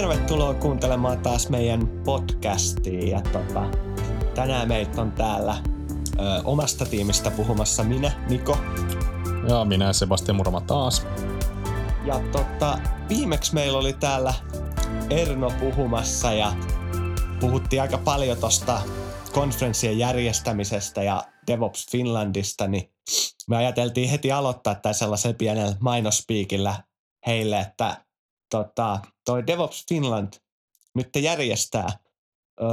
tervetuloa kuuntelemaan taas meidän podcastia. Ja tota, tänään meitä on täällä ö, omasta tiimistä puhumassa minä, Niko. Ja minä Sebastian Murma taas. Ja tota, viimeksi meillä oli täällä Erno puhumassa ja puhuttiin aika paljon tosta konferenssien järjestämisestä ja DevOps Finlandista, niin me ajateltiin heti aloittaa tämä sellaisen pienellä mainospiikillä heille, että tota, toi DevOps Finland nyt järjestää ö,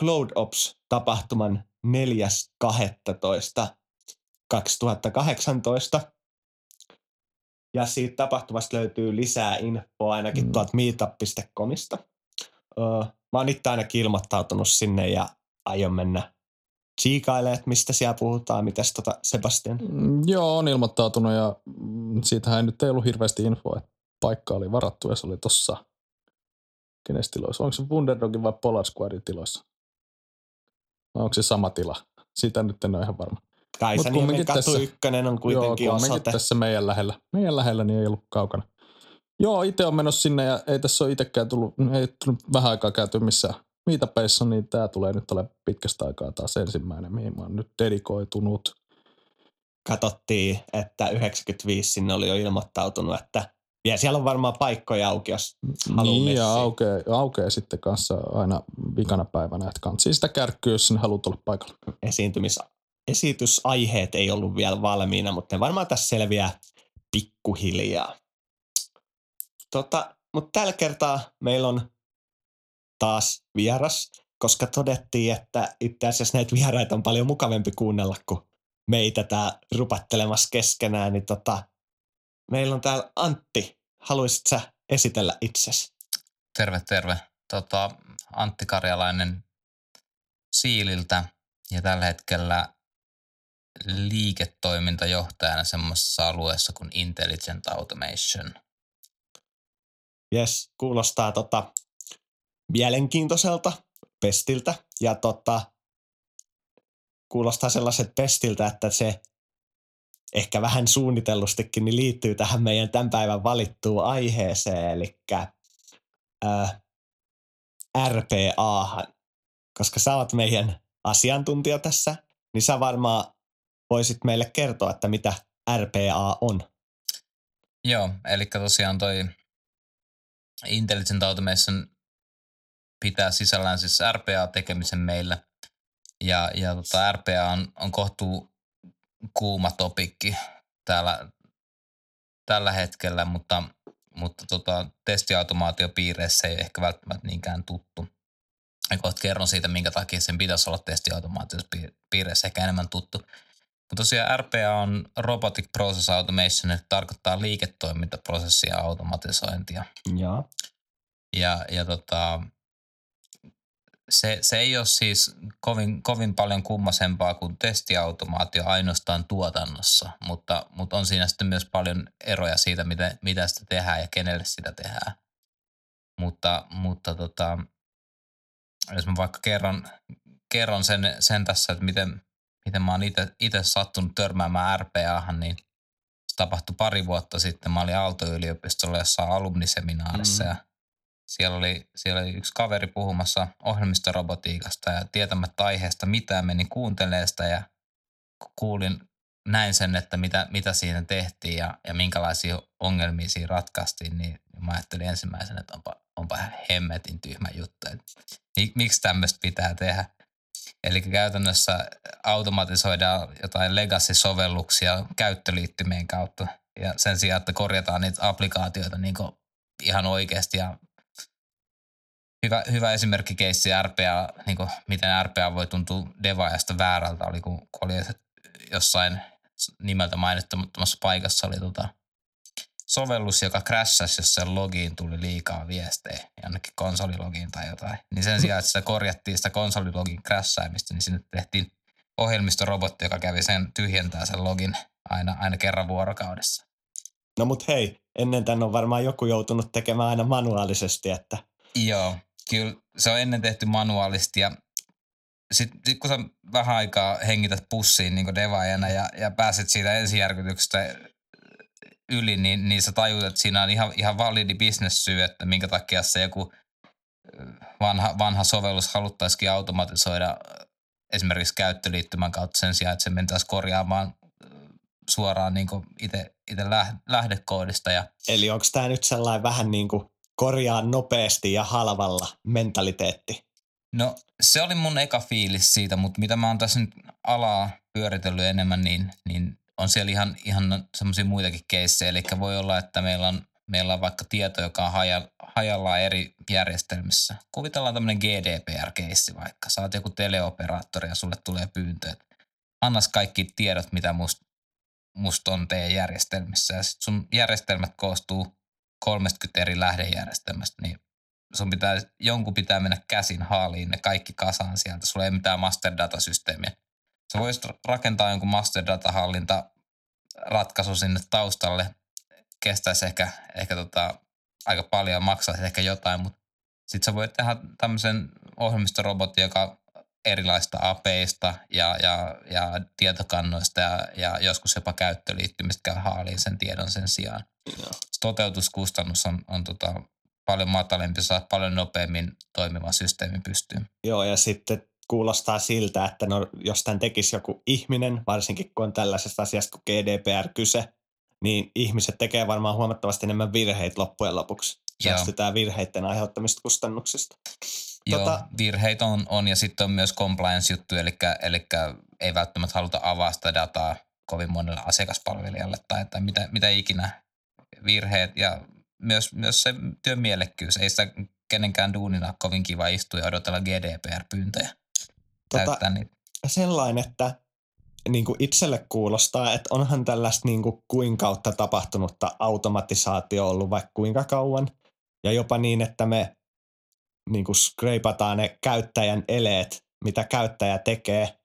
CloudOps-tapahtuman 4.12.2018. Ja siitä tapahtumasta löytyy lisää infoa ainakin mm. tuolta meetup.comista. Ö, mä oon itse ainakin ilmoittautunut sinne ja aion mennä tsiikailemaan, että mistä siellä puhutaan. Mitäs tota Sebastian? Mm, joo, on ilmoittautunut ja mm, siitähän nyt ei ollut hirveästi infoa, että paikka oli varattu ja se oli tossa kenes tiloissa. Onko se Wunderdogin vai Polar Squadin tiloissa? Vai onko se sama tila? Siitä nyt en ole ihan varma. Kaisaniemen katu tässä, ykkönen on kuitenkin joo, osoite. tässä meidän lähellä. Meidän lähellä niin ei ollut kaukana. Joo, itse on menossa sinne ja ei tässä ole itsekään tullut, ei tullut vähän aikaa käyty missään meetupeissa, niin tämä tulee nyt ole pitkästä aikaa taas ensimmäinen, mihin mä oon nyt dedikoitunut. Katsottiin, että 95 sinne oli jo ilmoittautunut, että ja siellä on varmaan paikkoja auki, jos haluaa Niin, ja aukeaa, aukeaa sitten kanssa aina vikana päivänä, että kansi sitä kärkkyä, jos sinne haluat olla paikalla. Esiintymis, esitysaiheet ei ollut vielä valmiina, mutta ne varmaan tässä selviää pikkuhiljaa. Tota, mutta tällä kertaa meillä on taas vieras, koska todettiin, että itse asiassa näitä vieraita on paljon mukavampi kuunnella kuin meitä tää rupattelemassa keskenään, niin tota, meillä on täällä Antti. Haluaisit sä esitellä itsesi? Terve, terve. Tota, Antti Karjalainen Siililtä ja tällä hetkellä liiketoimintajohtajana semmoisessa alueessa kuin Intelligent Automation. Yes, kuulostaa tota, mielenkiintoiselta pestiltä ja tota, kuulostaa sellaiset pestiltä, että se ehkä vähän suunnitellustikin niin liittyy tähän meidän tämän päivän valittuun aiheeseen, eli äh, RPAhan. Koska sä oot meidän asiantuntija tässä, niin sä varmaan voisit meille kertoa, että mitä RPA on. Joo, eli tosiaan toi Intelligent Automation pitää sisällään siis RPA-tekemisen meille. Ja, ja tota, RPA on, on kohtuu kuuma topikki täällä, tällä hetkellä, mutta, mutta tota, testiautomaatiopiireissä ei ehkä välttämättä niinkään tuttu. Ja kohta kerron siitä, minkä takia sen pitäisi olla testiautomaatiopiireissä ehkä enemmän tuttu. Mutta tosiaan RPA on Robotic Process Automation, että tarkoittaa liiketoimintaprosessia automatisointia. Ja, ja, ja tota, se, se ei ole siis kovin, kovin paljon kummasempaa kuin testiautomaatio ainoastaan tuotannossa, mutta, mutta on siinä sitten myös paljon eroja siitä, mitä, mitä sitä tehdään ja kenelle sitä tehdään. Mutta, mutta tota, jos mä vaikka kerron, kerron sen, sen tässä, että miten, miten mä oon itse sattunut törmäämään RPAhan, niin se tapahtui pari vuotta sitten. Mä olin Aalto-yliopistolla jossain alumniseminaarissa mm. ja siellä oli, siellä oli yksi kaveri puhumassa ohjelmistorobotiikasta ja tietämättä aiheesta mitään menin kuuntelemaan sitä ja kuulin, näin sen, että mitä, mitä siinä tehtiin ja, ja minkälaisia ongelmia siinä ratkaistiin, niin mä ajattelin ensimmäisenä, että onpa, onpa hemmetin tyhmä juttu, että miksi tämmöistä pitää tehdä. Eli käytännössä automatisoidaan jotain legacy-sovelluksia käyttöliittymien kautta ja sen sijaan, että korjataan niitä applikaatioita niin ihan oikeasti ja hyvä, hyvä esimerkki keissi RPA, niin kuin miten RPA voi tuntua devaajasta väärältä, oli kun, kun oli jossain nimeltä mainittamattomassa paikassa oli tota sovellus, joka crashasi, jos sen logiin tuli liikaa viestejä, jonnekin konsolilogiin tai jotain. Niin sen sijaan, että sitä korjattiin sitä konsolilogin crashaamista, niin sinne tehtiin ohjelmistorobotti, joka kävi sen tyhjentää sen login aina, aina kerran vuorokaudessa. No mut hei, ennen tämän on varmaan joku joutunut tekemään aina manuaalisesti, että Joo, kyllä se on ennen tehty manuaalisti ja sitten sit kun sä vähän aikaa hengität pussiin niin devaajana ja, ja pääset siitä ensijärkytyksestä yli, niin, niin sä tajut, että siinä on ihan, ihan validi syy, että minkä takia se joku vanha, vanha sovellus haluttaisikin automatisoida esimerkiksi käyttöliittymän kautta sen sijaan, että se mentäisiin korjaamaan suoraan niin itse lähdekoodista. Ja Eli onko tämä nyt sellainen vähän niin kuin korjaa nopeasti ja halvalla mentaliteetti? No se oli mun eka fiilis siitä, mutta mitä mä oon tässä nyt alaa pyöritellyt enemmän, niin, niin on siellä ihan, ihan semmoisia muitakin keissejä. Eli voi olla, että meillä on, meillä on vaikka tieto, joka on hajallaan eri järjestelmissä. Kuvitellaan tämmöinen GDPR-keissi vaikka. Saat joku teleoperaattori ja sulle tulee pyyntö, että annas kaikki tiedot, mitä musta must on teidän järjestelmissä. Ja sit sun järjestelmät koostuu 30 eri lähdejärjestelmästä, niin sun pitää, jonkun pitää mennä käsin haaliin ne kaikki kasaan sieltä. Sulla ei mitään master data-systeemiä. Sä voisit rakentaa jonkun master data-hallinta ratkaisu sinne taustalle. Kestäisi ehkä, ehkä tota, aika paljon, maksaisi ehkä jotain, mutta sitten sä voit tehdä tämmöisen ohjelmistorobotin, joka erilaista apeista ja, ja, ja tietokannoista ja, ja joskus jopa käyttöliittymistä käy haaliin sen tiedon sen sijaan. Joo. Toteutuskustannus on, on tota, paljon matalempi, saa paljon nopeammin toimivan systeemin pystyyn. Joo, ja sitten kuulostaa siltä, että no, jos tämän tekisi joku ihminen, varsinkin kun on tällaisesta asiasta kuin GDPR kyse, niin ihmiset tekee varmaan huomattavasti enemmän virheitä loppujen lopuksi. Säästetään virheiden aiheuttamista kustannuksista. Joo, tota, virheitä on, on ja sitten on myös compliance-juttu, eli, eli ei välttämättä haluta avaa sitä dataa kovin monelle asiakaspalvelijalle tai, tai mitä, mitä ikinä virheet ja myös, myös se työn mielekkyys. Ei sitä kenenkään duunina kovin kiva istua ja odotella GDPR-pyyntöjä. Tota, sellainen, että niin kuin itselle kuulostaa, että onhan tällaista niin kuin kuin kautta tapahtunutta automatisaatio ollut vaikka kuinka kauan. Ja jopa niin, että me niin kuin skreipataan ne käyttäjän eleet, mitä käyttäjä tekee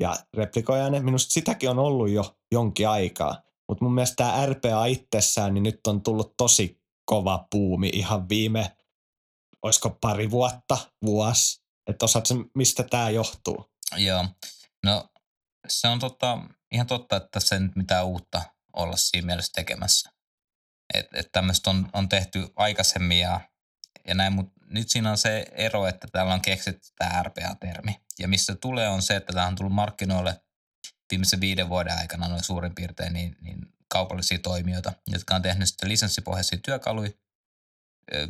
ja replikoidaan ne. Minusta sitäkin on ollut jo jonkin aikaa. Mutta mun mielestä tämä RPA itsessään, niin nyt on tullut tosi kova puumi ihan viime, olisiko pari vuotta, vuosi. Että osaatko mistä tämä johtuu? Joo, no se on totta, ihan totta, että se ei nyt mitään uutta olla siinä mielessä tekemässä. Että et tämmöistä on, on tehty aikaisemmin ja, ja näin, mutta nyt siinä on se ero, että täällä on keksitty tämä RPA-termi. Ja missä tulee on se, että tämä on tullut markkinoille viimeisen viiden vuoden aikana noin suurin piirtein niin, niin kaupallisia toimijoita, jotka on tehnyt sitten lisenssipohjaisia työkaluja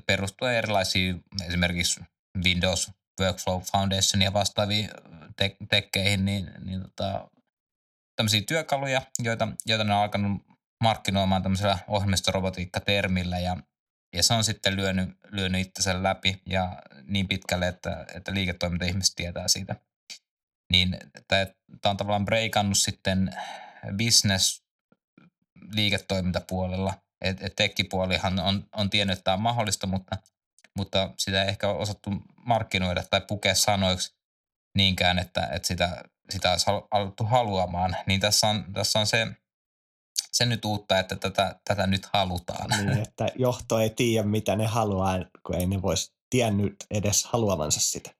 perustuen erilaisiin esimerkiksi Windows Workflow Foundation ja vastaaviin te- tekkeihin, niin, niin tota, tämmöisiä työkaluja, joita, joita ne on alkanut markkinoimaan tämmöisellä ohjelmistorobotiikka-termillä ja, ja se on sitten lyönyt, lyönyt itsensä läpi ja niin pitkälle, että, että liiketoiminta-ihmiset tietää siitä. Niin tämä on tavallaan breikannut sitten business liiketoimintapuolella. Et, et tekkipuolihan on, on tiennyt, että tämä on mahdollista, mutta, mutta sitä ei ehkä osattu markkinoida tai pukea sanoiksi niinkään, että, että sitä, sitä olisi alettu haluamaan. Niin tässä on, tässä on se, se nyt uutta, että tätä, tätä nyt halutaan. Niin, että johto ei tiedä, mitä ne haluaa, kun ei ne voisi tiennyt edes haluavansa sitä.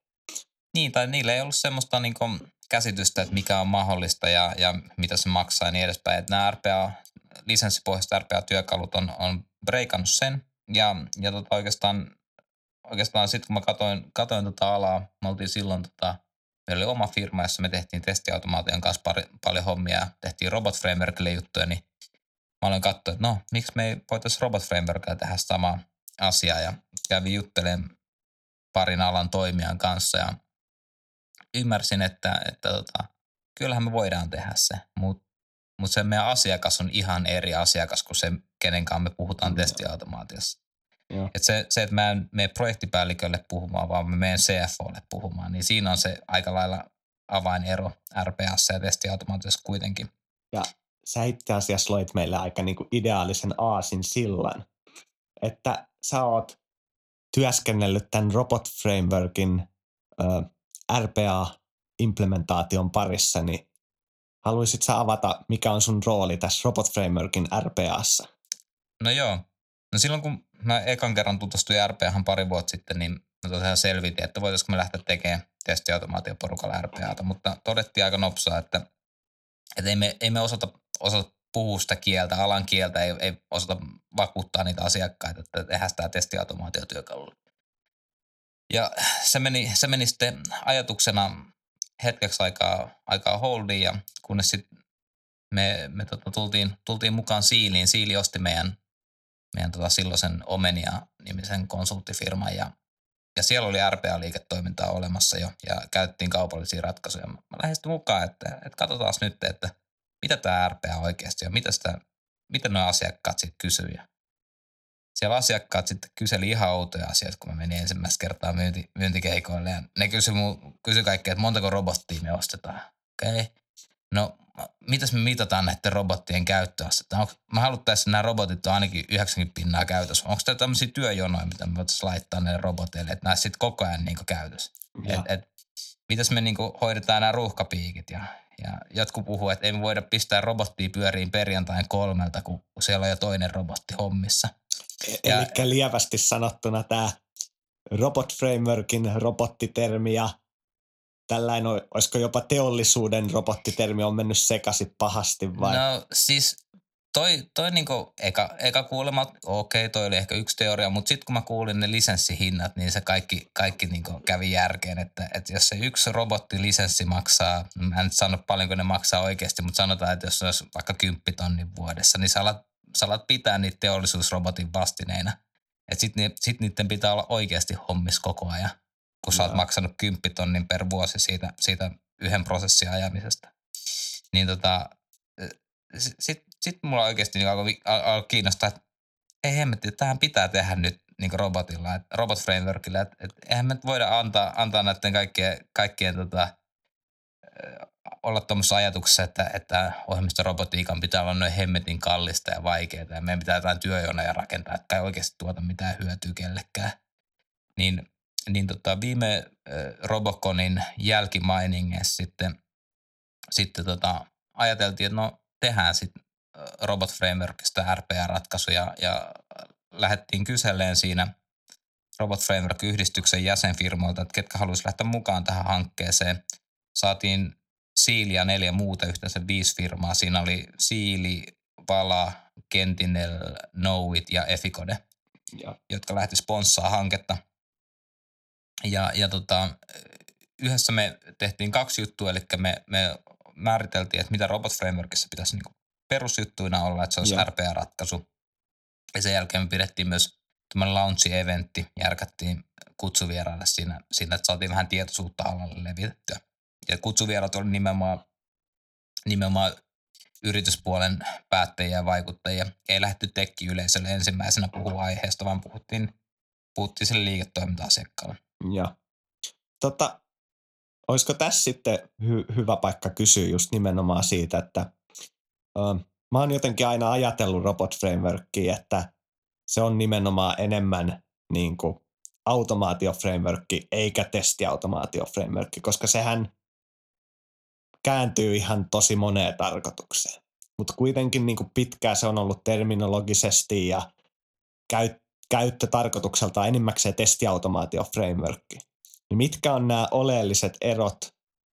Niin, tai niillä ei ollut semmoista niin kuin, käsitystä, että mikä on mahdollista ja, ja mitä se maksaa ja niin edespäin. Että nämä RPA, lisenssipohjaiset RPA-työkalut on, on breikannut sen. Ja, ja tota oikeastaan, oikeastaan sitten kun mä katoin, katoin tota alaa, me oltiin silloin tota, meillä oli oma firma, jossa me tehtiin testiautomaation kanssa pari, paljon hommia ja tehtiin Robot Frameworkille juttuja, niin mä aloin katsoa, että no, miksi me ei voitaisiin Robot Frameworkilla tehdä sama asiaa ja kävin juttelemaan parin alan toimijan kanssa ja ymmärsin, että, että tota, kyllähän me voidaan tehdä se, mutta mut se meidän asiakas on ihan eri asiakas kuin se, kenen kanssa me puhutaan mm, testiautomaatiossa. Et se, se, että mä en mene projektipäällikölle puhumaan, vaan mä menen CFOlle puhumaan, niin siinä on se aika lailla avainero RPS ja testiautomaatiossa kuitenkin. Ja sä itse asiassa loit meille aika niinku ideaalisen aasin sillan, että sä oot työskennellyt tämän Robot Frameworkin ö, RPA-implementaation parissa, niin haluaisit sä avata, mikä on sun rooli tässä Robot Frameworkin RPAssa? No joo. No silloin kun mä ekan kerran tutustuin RPAhan pari vuotta sitten, niin mä tosiaan selvitin, että voitaisiinko me lähteä tekemään testiautomaatioporukalla RPAta, mutta todettiin aika nopsaa, että, että ei, me, ei me osata, osata puhua sitä kieltä, alan kieltä, ei, ei osata vakuuttaa niitä asiakkaita, että tehdään sitä testiautomaatiotyökalulla. Ja se meni, se meni sitten ajatuksena hetkeksi aikaa, aikaa holdiin ja kunnes sitten me, me tota, tultiin, tultiin mukaan Siiliin. Siili osti meidän, meidän tota silloisen Omenia-nimisen konsulttifirman ja, ja siellä oli RPA-liiketoimintaa olemassa jo ja käytettiin kaupallisia ratkaisuja. Mä lähestyin mukaan, että, että katsotaan nyt, että mitä tämä RPA oikeasti on, mitä, sitä, mitä nuo asiakkaat sitten kysyivät siellä asiakkaat sitten kyseli ihan outoja asioita, kun mä menin ensimmäistä kertaa myynti, myyntikeikoille. Ja ne kysyi, kysyi kaikkea, että montako robottia me ostetaan. Okei. Okay. No, mitäs me mitataan näiden robottien käyttöastetta? Onko, mä haluttaisin, että nämä robotit on ainakin 90 pinnaa käytössä. Onko tämä tämmöisiä työjonoja, mitä me voitaisiin laittaa näille roboteille, että nämä sitten koko ajan niin käytössä? Et, et, mitäs me niin hoidetaan nämä ruuhkapiikit ja ja jotkut puhuu, että ei me voida pistää robottia pyöriin perjantain kolmelta, kun siellä on jo toinen robotti hommissa. E- Eli lievästi sanottuna tämä robot frameworkin robottitermi ja tällainen, olisiko jopa teollisuuden robottitermi on mennyt sekaisin pahasti vai? No siis toi, toi niinku eka, eka kuulema, okei, okay, toi oli ehkä yksi teoria, mutta sitten kun mä kuulin ne lisenssihinnat, niin se kaikki, kaikki niinku kävi järkeen, että, että jos se yksi robotti lisenssi maksaa, mä en sano paljonko ne maksaa oikeasti, mutta sanotaan, että jos se olisi vaikka 10 tonnin vuodessa, niin sä alat, sä alat pitää niitä teollisuusrobotin vastineina. Että sit, ni, sit niiden pitää olla oikeasti hommis koko ajan, kun sä oot maksanut 10 tonnin per vuosi siitä, siitä yhden prosessin ajamisesta. Niin tota, sitten sit mulla oikeasti niin alkoi, alkoi kiinnostaa, että ei hemmetti, tähän pitää tehdä nyt niin robotilla, et, robot frameworkilla, että et, eihän me voida antaa, antaa näiden kaikkien, kaikkien tota, olla tuommoisessa ajatuksessa, että, että ohjelmistorobotiikan pitää olla noin hemmetin kallista ja vaikeaa ja meidän pitää jotain työjoneja rakentaa, että ei oikeasti tuota mitään hyötyä kellekään. Niin, niin tota, viime äh, Roboconin jälkimainingeissa sitten, sitten tota, ajateltiin, että no tehdään sitten Robot Frameworkista RPA-ratkaisuja ja lähdettiin kyselleen siinä Robot Framework-yhdistyksen jäsenfirmoilta, että ketkä haluaisivat lähteä mukaan tähän hankkeeseen. Saatiin Siili ja neljä muuta, yhteensä viisi firmaa. Siinä oli Siili, Vala, Kentinel, Knowit ja Eficode, ja. jotka lähti sponssaa hanketta. Ja, ja tota, yhdessä me tehtiin kaksi juttua, eli me, me määriteltiin, että mitä Robot Frameworkissa pitäisi niin perusjuttuina olla, että se olisi RPA-ratkaisu. Ja sen jälkeen me pidettiin myös tämmöinen launch-eventti, järkättiin kutsuvieraille siinä, siinä, että saatiin vähän tietoisuutta alalle levitettyä. Ja kutsuvierat oli nimenomaan, nimenomaan yrityspuolen päättäjiä ja vaikuttajia. Ei lähdetty tekki-yleisölle ensimmäisenä puhua aiheesta, vaan puhuttiin, puhuttiin sille liiketoiminta-asiakkaalle. Joo. Tota, olisiko tässä sitten hy- hyvä paikka kysyä just nimenomaan siitä, että ö, mä oon jotenkin aina ajatellut Robot Frameworkia, että se on nimenomaan enemmän niin kuin automaatioframeworkki eikä testiautomaatioframeworkki, koska sehän kääntyy ihan tosi moneen tarkoitukseen. Mutta kuitenkin niin kuin pitkään se on ollut terminologisesti ja käyt, käyttötarkoitukselta enimmäkseen testiautomaatioframeworkki. Niin mitkä on nämä oleelliset erot,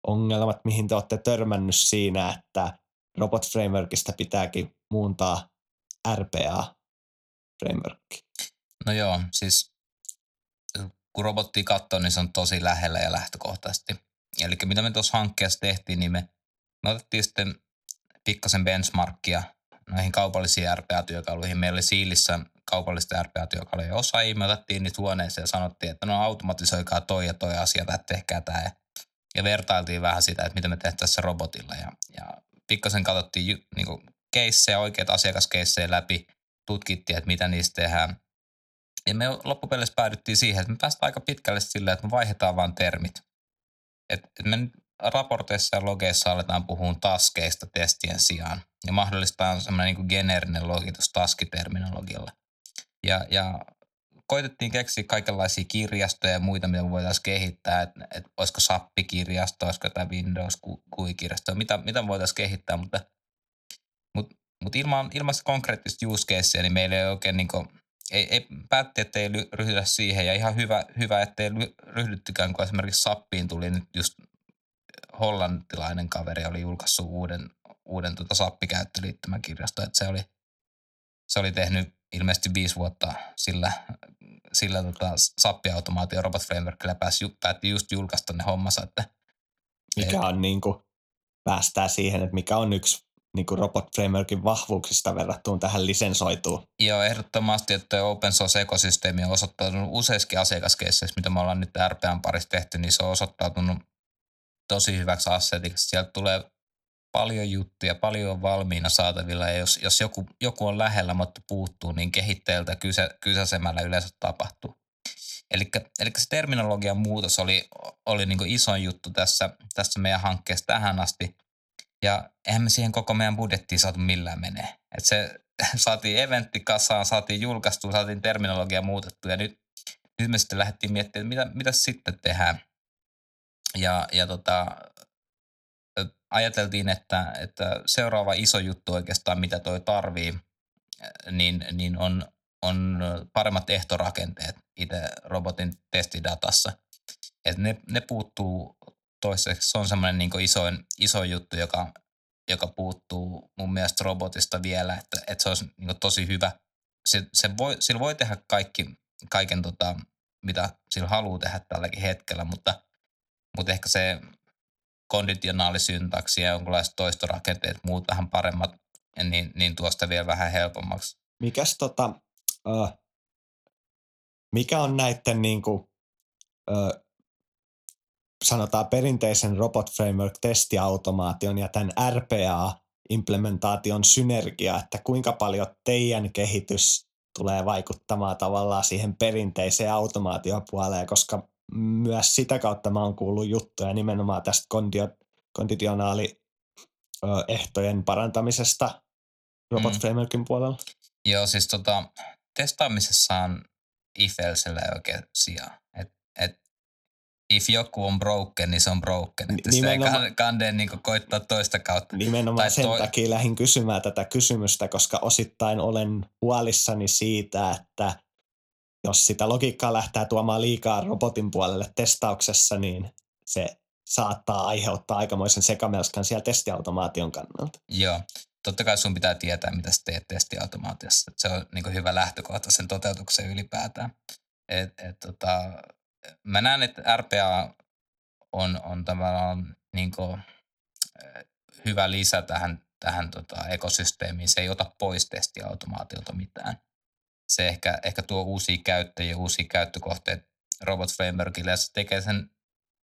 ongelmat, mihin te olette törmännyt siinä, että Robot Frameworkista pitääkin muuntaa RPA frameworkki? No joo, siis kun robotti katsoo, niin se on tosi lähellä ja lähtökohtaisesti. Eli mitä me tuossa hankkeessa tehtiin, niin me, me otettiin sitten pikkasen benchmarkia noihin kaupallisiin RPA-työkaluihin. Meillä oli Siilissä kaupallista RPA-työkaluja osaajia. Me otettiin niitä huoneeseen ja sanottiin, että no automatisoikaa toi ja toi asia, että tehkää tämä. Ja, vertailtiin vähän sitä, että mitä me tehtäisiin robotilla. Ja, ja pikkasen katsottiin niin keissejä, oikeita asiakaskeissejä läpi, tutkittiin, että mitä niistä tehdään. Ja me loppupeleissä päädyttiin siihen, että me päästään aika pitkälle sillä, että me vaihdetaan vain termit. Et, et me raporteissa ja logeissa aletaan puhua taskeista testien sijaan. Ja mahdollistaa semmoinen niin geneerinen logitus taskiterminologialla. Ja, ja koitettiin keksiä kaikenlaisia kirjastoja ja muita, mitä voitaisiin kehittää, että et olisiko SAP-kirjasto, olisiko tämä Windows GUI-kirjasto, mitä, mitä voitaisiin kehittää, mutta, mutta, mutta ilman, ilman konkreettista use casea, niin meillä ei oikein niin kuin, ei, ei päätti, että ei ryhdytä siihen. Ja ihan hyvä, hyvä ettei ryhdyttykään, kun esimerkiksi Sappiin tuli nyt just hollantilainen kaveri oli julkaissut uuden, uuden tota Sappikäyttöliittymäkirjasto, että se oli, se oli tehnyt ilmeisesti viisi vuotta sillä, sillä tota, sappiautomaatio Robot Frameworkilla pääsi, päätti just julkaista ne hommansa, että Mikä on niin kuin, päästää siihen, että mikä on yksi niin kuin Robot Frameworkin vahvuuksista verrattuna tähän lisensoituun. Joo, ehdottomasti, että open source-ekosysteemi on osoittautunut useissakin asiakaskeisseissä, mitä me ollaan nyt RPAn parissa tehty, niin se on osoittautunut tosi hyväksi assetiksi. Sieltä tulee paljon juttuja, paljon on valmiina saatavilla ja jos, jos joku, joku on lähellä, mutta puuttuu, niin kehittäjältä kysä, kysäsemällä yleensä tapahtuu. Eli se terminologian muutos oli, oli niin isoin juttu tässä, tässä meidän hankkeessa tähän asti. Ja eihän me siihen koko meidän budjettiin saatu millään menee. Et se saatiin eventti kasaan, saatiin julkaistu, saatiin terminologia muutettu ja nyt, nyt me sitten lähdettiin miettimään, että mitä, mitä sitten tehdään. Ja, ja tota, ajateltiin, että, että seuraava iso juttu oikeastaan, mitä toi tarvii, niin, niin on, on paremmat ehtorakenteet itse robotin testidatassa. Et ne, ne puuttuu toiseksi. Se on semmoinen niin isoin, iso juttu, joka, joka puuttuu mun mielestä robotista vielä, että, että se olisi niin tosi hyvä. Se, se voi, sillä voi tehdä kaikki, kaiken, tota, mitä sillä haluaa tehdä tälläkin hetkellä, mutta, mutta ehkä se konditionaalisyntaksi ja jonkinlaiset toistorakenteet, muut vähän paremmat, niin, niin tuosta vielä vähän helpommaksi. Mikäs tota, uh, mikä on näiden niin kuin, uh, sanotaan perinteisen Robot Framework-testiautomaation ja tämän RPA-implementaation synergia, että kuinka paljon teidän kehitys tulee vaikuttamaan tavallaan siihen perinteiseen automaatiopuoleen, koska myös sitä kautta mä oon kuullut juttuja nimenomaan tästä konditionaaliehtojen parantamisesta Robot mm. Frameworkin puolella. Joo, siis tota, testaamisessa on if else oikein sijaa. Et, et if joku on broken, niin se on broken. Että nimenomaan, sitä ei kande niin koittaa toista kautta. Nimenomaan tai sen toi... takia lähdin kysymään tätä kysymystä, koska osittain olen huolissani siitä, että jos sitä logiikkaa lähtee tuomaan liikaa robotin puolelle testauksessa, niin se saattaa aiheuttaa aikamoisen sekamelskan siellä testiautomaation kannalta. Joo, totta kai sun pitää tietää, mitä sä teet testiautomaatiossa. Se on niin hyvä lähtökohta sen toteutukseen ylipäätään. Et, et, tota, mä näen, että RPA on, on tavallaan niin kuin, hyvä lisä tähän, tähän tota, ekosysteemiin. Se ei ota pois testiautomaatiota mitään se ehkä, ehkä tuo uusia käyttäjiä, uusia käyttökohteita Robot Frameworkille ja se tekee sen,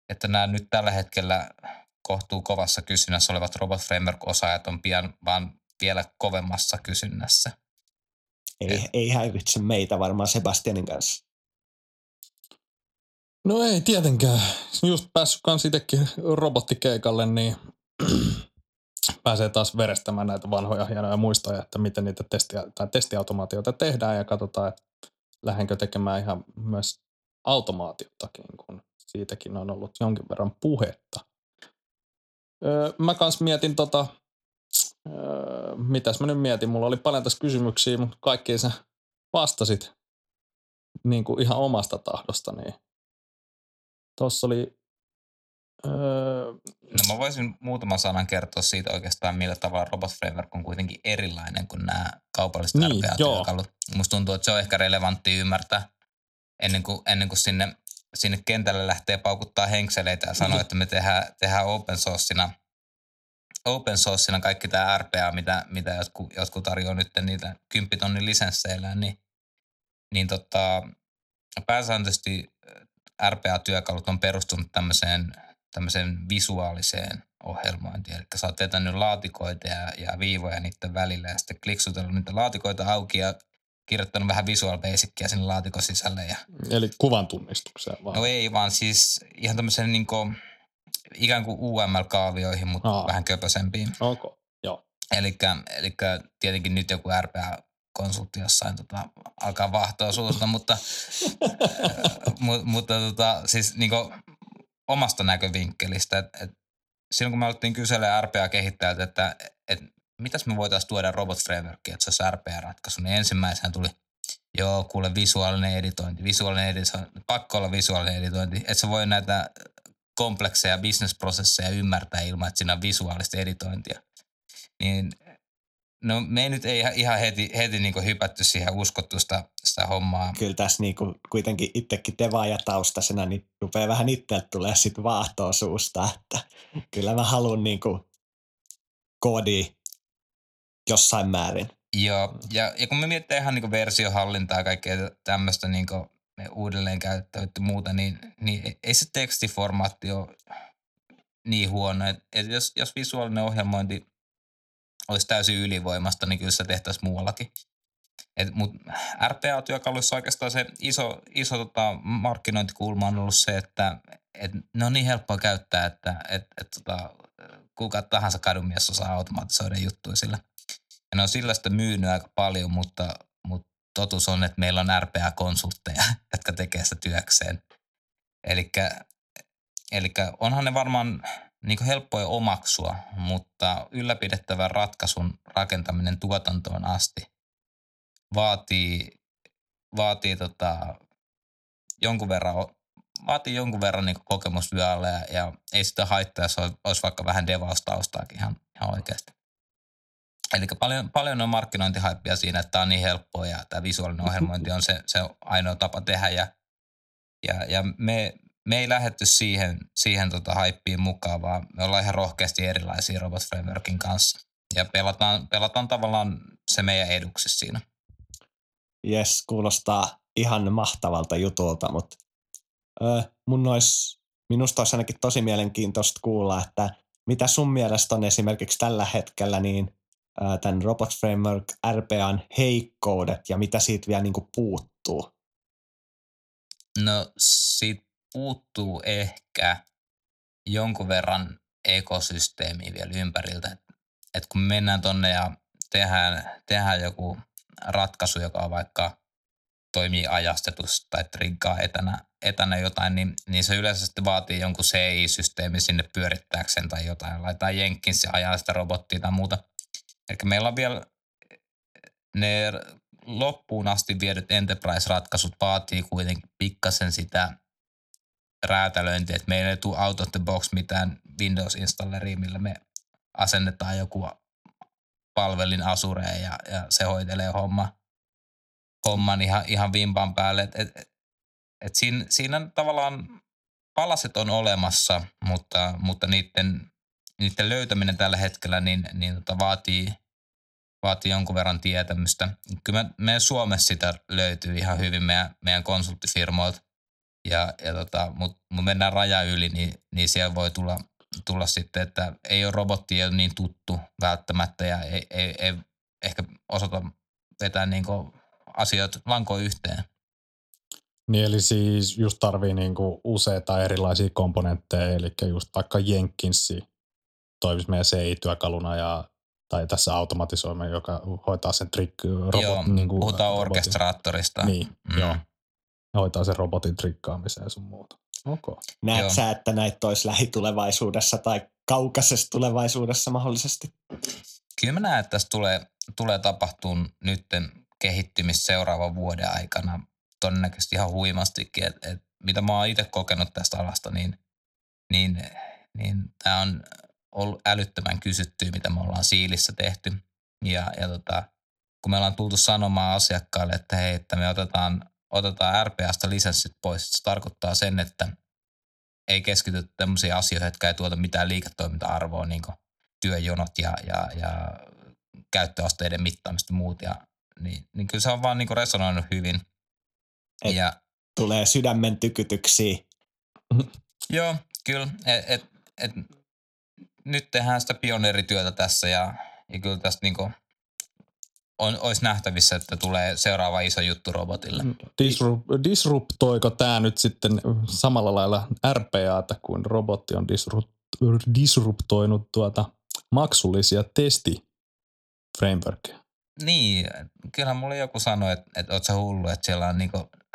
että nämä nyt tällä hetkellä kohtuu kovassa kysynnässä olevat Robot Framework-osaajat on pian vaan vielä kovemmassa kysynnässä. Ei, Et. ei häiritse meitä varmaan Sebastianin kanssa. No ei tietenkään. Just päässyt kans itsekin robottikeikalle, niin pääsee taas verestämään näitä vanhoja hienoja muistoja, että miten niitä testiä, tai testiautomaatioita tehdään ja katsotaan, että lähdenkö tekemään ihan myös automaatiotakin, kun siitäkin on ollut jonkin verran puhetta. Öö, mä kans mietin tota, öö, mitäs mä nyt mietin, mulla oli paljon tässä kysymyksiä, mutta kaikkiin sä vastasit niin kuin ihan omasta tahdosta, niin tuossa oli Öö, no mä voisin muutaman sanan kertoa siitä oikeastaan, millä tavalla Robot Framework on kuitenkin erilainen kuin nämä kaupalliset niin, RPA-työkalut. Musta tuntuu, että se on ehkä relevantti ymmärtää ennen kuin, ennen kuin sinne, sinne kentälle lähtee paukuttaa henkseleitä ja sanoa, että me tehdään, tehdään open sourcina, open sourcina kaikki tämä RPA, mitä, mitä jotkut, jotkut tarjoaa nyt niitä kymppitonnin lisensseillä, niin, niin tota, pääsääntöisesti RPA-työkalut on perustunut tämmöiseen tämmöiseen visuaaliseen ohjelmointiin. Eli sä oot vetänyt laatikoita ja, ja viivoja niiden välillä ja sitten kliksutellut niitä laatikoita auki ja kirjoittanut vähän Visual Basicia sinne laatikon sisälle. Ja... Eli kuvan tunnistukseen vaan? No ei, vaan siis ihan tämmöisen niin kuin, ikään kuin UML-kaavioihin, mutta Aa. vähän köpösempiin. Okay. Joo. Eli tietenkin nyt joku RPA konsultti jossain tota, alkaa vahtoa suusta, mutta, mutta, mutta tota, siis niin kuin, omasta näkövinkkelistä. Et, et silloin kun me alettiin kysellä RPA-kehittäjältä, että et, mitäs me voitaisiin tuoda Robot Frameworkiin, että se olisi RPA-ratkaisu, niin ensimmäisenä tuli, joo, kuule visuaalinen editointi, visuaalinen editointi, pakko olla visuaalinen editointi, että se voi näitä komplekseja bisnesprosesseja ymmärtää ilman, että siinä on visuaalista editointia. Niin No me ei nyt ei ihan heti, heti niin hypätty siihen uskottu sitä, hommaa. Kyllä tässä niinku kuitenkin itsekin devaaja taustasena, niin rupeaa vähän itseltä tulee sit vaahtoa suusta, että kyllä mä haluan niinku koodi jossain määrin. Joo, ja, ja kun me miettii ihan niin versiohallintaa ja kaikkea tämmöistä niin uudelleen käyttäyttä muuta, niin, niin ei se tekstiformaatti ole niin huono. Et, et jos, jos visuaalinen ohjelmointi olisi täysin ylivoimasta, niin kyllä se tehtäisiin muuallakin. Et, mut RPA-työkaluissa oikeastaan se iso, iso tota, markkinointikulma on ollut se, että et ne on niin helppoa käyttää, että et, et, tota, kuka tahansa kadunmies osaa automatisoida juttuja sillä. Ja ne on sillä sitä myynyt aika paljon, mutta, mutta totuus on, että meillä on RPA-konsultteja, jotka tekee sitä työkseen. Eli onhan ne varmaan niin helppoja omaksua, mutta ylläpidettävän ratkaisun rakentaminen tuotantoon asti vaatii, vaatii tota, jonkun verran vaatii jonkun verran niin kokemustyöllä ja, ja ei sitä haittaa, jos olisi vaikka vähän devaustaustaakin ihan, ihan oikeasti. Eli paljon, paljon on markkinointihaippia siinä, että tämä on niin helppoa ja tämä visuaalinen ohjelmointi on se, se ainoa tapa tehdä. Ja, ja, ja me, me ei lähetty siihen, siihen tota haippiin mukaan, vaan me ollaan ihan rohkeasti erilaisia Robot Frameworkin kanssa. Ja pelataan, pelataan tavallaan se meidän eduksi siinä. Jes, kuulostaa ihan mahtavalta jutulta, mutta ö, mun olisi, minusta olisi ainakin tosi mielenkiintoista kuulla, että mitä sun mielestä on esimerkiksi tällä hetkellä niin tämän Robot Framework RPAn heikkoudet ja mitä siitä vielä niin puuttuu? No siitä puuttuu ehkä jonkun verran ekosysteemiä vielä ympäriltä. Et, et kun mennään tonne ja tehdään, tehdään joku ratkaisu, joka on vaikka toimii ajastetusta tai triggaa etänä, etänä jotain, niin, niin se yleensä sitten vaatii jonkun CI-systeemi sinne pyörittääkseen tai jotain. Laitetaan Jenkins ja ajaa sitä robottia tai muuta. Eli meillä on vielä ne loppuun asti viedyt enterprise-ratkaisut vaatii kuitenkin pikkasen sitä räätälöintiä, että meillä ei tule out of the box mitään Windows-installeria, millä me asennetaan joku palvelin asureen ja, ja se hoitelee homma, homman ihan, ihan vimpan päälle. Et, et, et siinä, siinä tavallaan palaset on olemassa, mutta, mutta niiden, niiden löytäminen tällä hetkellä niin, niin tota vaatii, vaatii jonkun verran tietämystä. Kyllä me, meidän Suomessa sitä löytyy ihan hyvin meidän, meidän konsulttifirmoilta, ja, ja tota, mutta mut mennään raja yli, niin, niin siellä voi tulla, tulla sitten, että ei ole robotti ole niin tuttu välttämättä ja ei, ei, ei ehkä osata vetää niin asioita lankoon yhteen. Niin eli siis just tarvii niinku useita erilaisia komponentteja, eli just vaikka Jenkinsi toimisi meidän CI-työkaluna ja tai tässä automatisoimme, joka hoitaa sen trick robot. Joo, niin kuin, puhutaan robotin. orkestraattorista. Niin, mm. joo hoitaa sen robotin trikkaamiseen ja sun muuta. Okay. Näet sä, että näitä olisi lähitulevaisuudessa tai kaukaisessa tulevaisuudessa mahdollisesti? Kyllä mä näen, että tässä tulee, tulee tapahtuun nytten kehittymistä seuraavan vuoden aikana todennäköisesti ihan huimastikin. Et, et, mitä mä oon itse kokenut tästä alasta, niin, niin, niin tämä on ollut älyttömän kysyttyä, mitä me ollaan siilissä tehty. Ja, ja tota, kun me ollaan tultu sanomaan asiakkaille, että hei, että me otetaan otetaan RPAsta lisenssit pois. Se tarkoittaa sen, että ei keskitytä tämmöisiin asioihin, jotka ei tuota mitään liiketoiminta-arvoa, niin kuin työjonot ja, ja, ja käyttöasteiden mittaamista ja muut. Ja, niin, niin kyllä se on vaan niin resonoinut hyvin. Et ja, tulee sydämen tykytyksiä. Joo, kyllä. Et, et, et, nyt tehdään sitä pioneerityötä tässä ja, ja kyllä tästä niin on, olisi nähtävissä, että tulee seuraava iso juttu robotille. Disrup, disruptoiko tämä nyt sitten samalla lailla RPAta kuin robotti on disrupt, disruptoinut tuota maksullisia testi frameworkia? Niin, kyllähän mulle joku sanoi, että, että oot sä hullu, että siellä on niin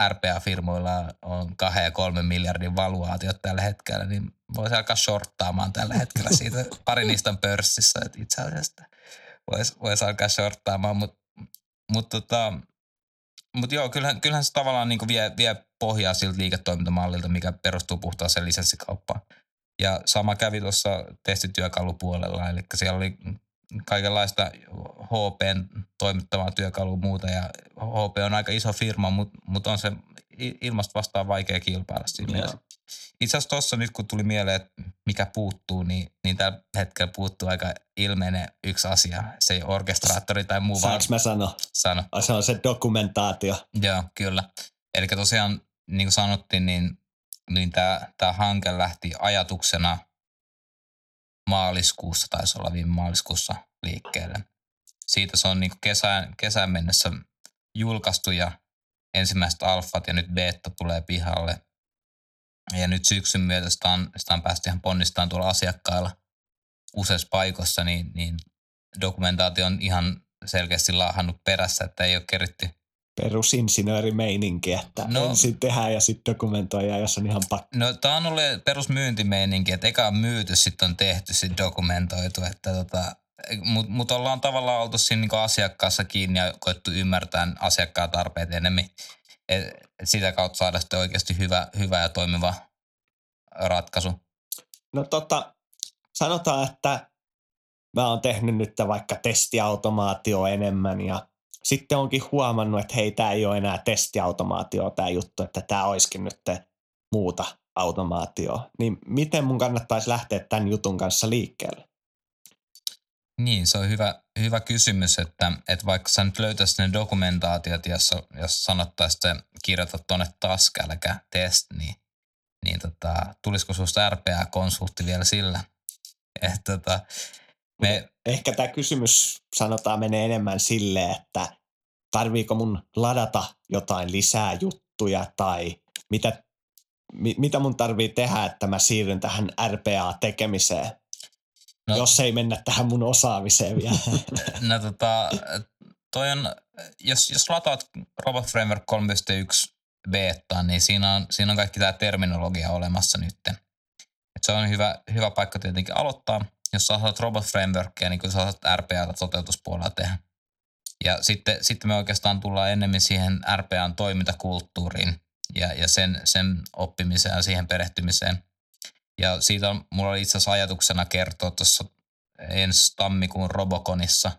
RPA-firmoilla on kahden ja kolmen miljardin valuaatiot tällä hetkellä, niin voisi alkaa shorttaamaan tällä hetkellä siitä. Pari niistä on pörssissä, että itse asiassa voisi vois alkaa shorttaamaan, mutta mut tota, mut joo, kyllähän, kyllähän se tavallaan niin vie, vie pohjaa siltä liiketoimintamallilta, mikä perustuu puhtaaseen lisenssikauppaan. Ja sama kävi tuossa testityökalupuolella, eli siellä oli kaikenlaista HPn toimittamaa työkalua muuta ja HP on aika iso firma, mutta mut on se ilmasta vastaan vaikea kilpailla siinä mielessä. Itse asiassa tuossa nyt kun tuli mieleen, että mikä puuttuu, niin, niin tällä hetkellä puuttuu aika ilmeinen yksi asia. Se ei orkestraattori tai muu. Saanko mä sanoa? Sano. Se on se dokumentaatio. Joo, kyllä. Eli tosiaan, niin kuin sanottiin, niin, niin tämä hanke lähti ajatuksena maaliskuussa, taisi olla viime maaliskuussa liikkeelle. Siitä se on niin kesään, kesään mennessä julkaistu ja ensimmäiset alfat ja nyt beta tulee pihalle. Ja nyt syksyn myötä sitä on, sitä on päästy ihan ponnistamaan tuolla asiakkailla useissa paikoissa, niin, niin dokumentaatio on ihan selkeästi laahannut perässä, että ei ole keritty perusinsinöörimeininki, että no, ensin tehdään ja sitten dokumentoidaan, jos on ihan pakko. No tämä on ollut perusmyyntimeininki, että eka on myyty, sitten on tehty, sitten dokumentoitu, että tota, mutta mut ollaan tavallaan oltu siinä niinku asiakkaassa kiinni ja koettu ymmärtää asiakkaan tarpeet enemmän. Et sitä kautta saada sitten oikeasti hyvä, hyvä ja toimiva ratkaisu. No tota, sanotaan, että mä oon tehnyt nyt vaikka testiautomaatio enemmän ja sitten onkin huomannut, että hei, tämä ei ole enää testiautomaatio tämä juttu, että tämä olisikin nyt muuta automaatio. Niin miten mun kannattaisi lähteä tämän jutun kanssa liikkeelle? Niin, se on hyvä, hyvä kysymys, että, että vaikka sä nyt löytäisit ne dokumentaatiot, jos, jos sanottaisiin, että kirjoita tuonne task, äläkä test, niin, niin tota, tulisiko susta RPA-konsultti vielä sillä? Et, tota, me... Ehkä tämä kysymys sanotaan menee enemmän sille, että tarviiko mun ladata jotain lisää juttuja tai mitä, mi, mitä mun tarvii tehdä, että mä siirryn tähän RPA-tekemiseen, no, jos ei mennä tähän mun osaamiseen vielä. No tota, toi on, jos, jos lataat Robot Framework 3.1 beta, niin siinä on, siinä on kaikki tämä terminologia olemassa nyt. Et se on hyvä, hyvä paikka tietenkin aloittaa jos sä osaat Robot Frameworkia, niin kyllä sä osaat RPA toteutuspuolella tehdä. Ja sitten, sitten me oikeastaan tullaan enemmän siihen RPAn toimintakulttuuriin ja, ja sen, sen oppimiseen ja siihen perehtymiseen. Ja siitä on, mulla oli itse asiassa ajatuksena kertoa tuossa ensi tammikuun Robokonissa,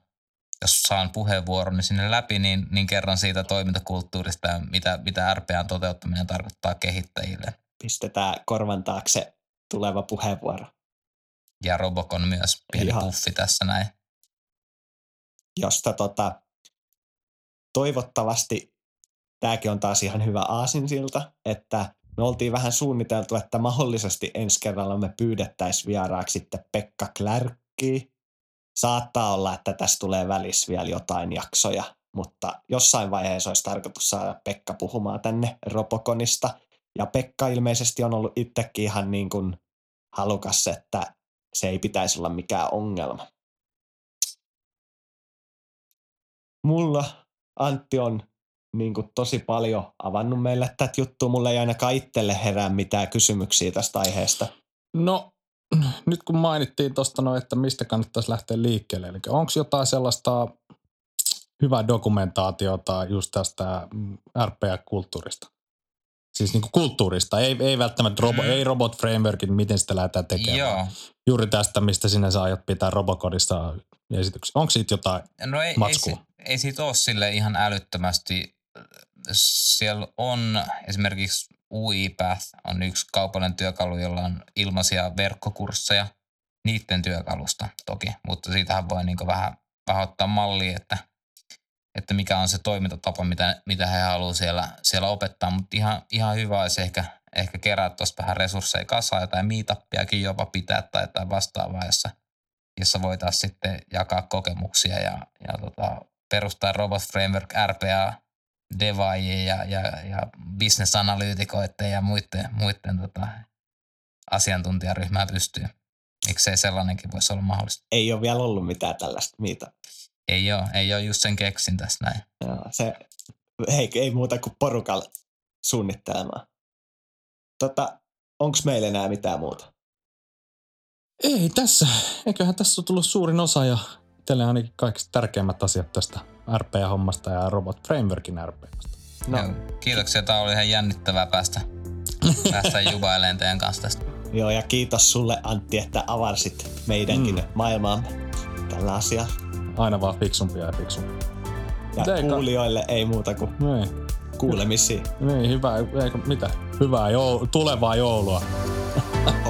jos saan puheenvuoron niin sinne läpi, niin, niin kerran siitä toimintakulttuurista ja mitä, mitä RPAn toteuttaminen tarkoittaa kehittäjille. Pistetään korvan taakse tuleva puheenvuoro ja Robocon myös pieni Ihan. puffi tässä näin. Josta tota, toivottavasti tämäkin on taas ihan hyvä aasinsilta, että me oltiin vähän suunniteltu, että mahdollisesti ensi kerralla me pyydettäisiin vieraaksi sitten Pekka Klärkki. Saattaa olla, että tässä tulee välissä vielä jotain jaksoja, mutta jossain vaiheessa olisi tarkoitus saada Pekka puhumaan tänne Roboconista. Ja Pekka ilmeisesti on ollut itsekin ihan niin kuin halukas, että se ei pitäisi olla mikään ongelma. Mulla Antti on niin kuin tosi paljon avannut meille tätä juttua. Mulla ei ainakaan itselle herää mitään kysymyksiä tästä aiheesta. No nyt kun mainittiin tuosta, no, että mistä kannattaisi lähteä liikkeelle, eli onko jotain sellaista hyvää dokumentaatiota just tästä mm, RPA-kulttuurista? Siis niinku kulttuurista, ei, ei välttämättä robo, mm. ei robot frameworkin, miten sitä lähdetään tekemään. Joo. Juuri tästä, mistä sinä sä aiot pitää Robokodissa esityksiä. Onko siitä jotain no ei, matskua? Ei, ei siitä ole sille ihan älyttömästi. Siellä on esimerkiksi UiPath on yksi kaupallinen työkalu, jolla on ilmaisia verkkokursseja niiden työkalusta toki, mutta siitähän voi niin vähän, vähän ottaa mallia, että – että mikä on se toimintatapa, mitä, mitä he haluavat siellä, siellä opettaa, mutta ihan, ihan hyvä olisi ehkä, ehkä kerää tuosta vähän resursseja kasaan, tai meetappiakin jopa pitää tai jotain vastaavaa, jossa, jossa voitaisiin sitten jakaa kokemuksia ja, ja tota, perustaa Robot Framework RPA devaajia ja, ja, ja business-analyytikoiden ja muiden, muiden tota, asiantuntijaryhmää pystyy. Miksei sellainenkin voisi olla mahdollista? Ei ole vielä ollut mitään tällaista meetup. Ei ole, ei ole just sen keksin tässä näin. Joo, se, ei, ei muuta kuin porukalla suunnittelemaan. Tota, onko meillä enää mitään muuta? Ei tässä. Eiköhän tässä ole tullut suurin osa ja teille ainakin kaikista tärkeimmät asiat tästä RP-hommasta ja Robot Frameworkin RPstä. No. Joo, kiitoksia. Tämä oli ihan jännittävää päästä, päästä jubailemaan teidän kanssa tästä. Joo, ja kiitos sulle Antti, että avarsit meidänkin mm. maailmaamme. tällä asialla. Aina vaan fiksumpia ja fiksumpia. Ja Mut eikä- kuulijoille ei muuta kuin Niin, kuulemisiin. niin hyvää, eikö, mitä? Hyvää joulu, tulevaa joulua.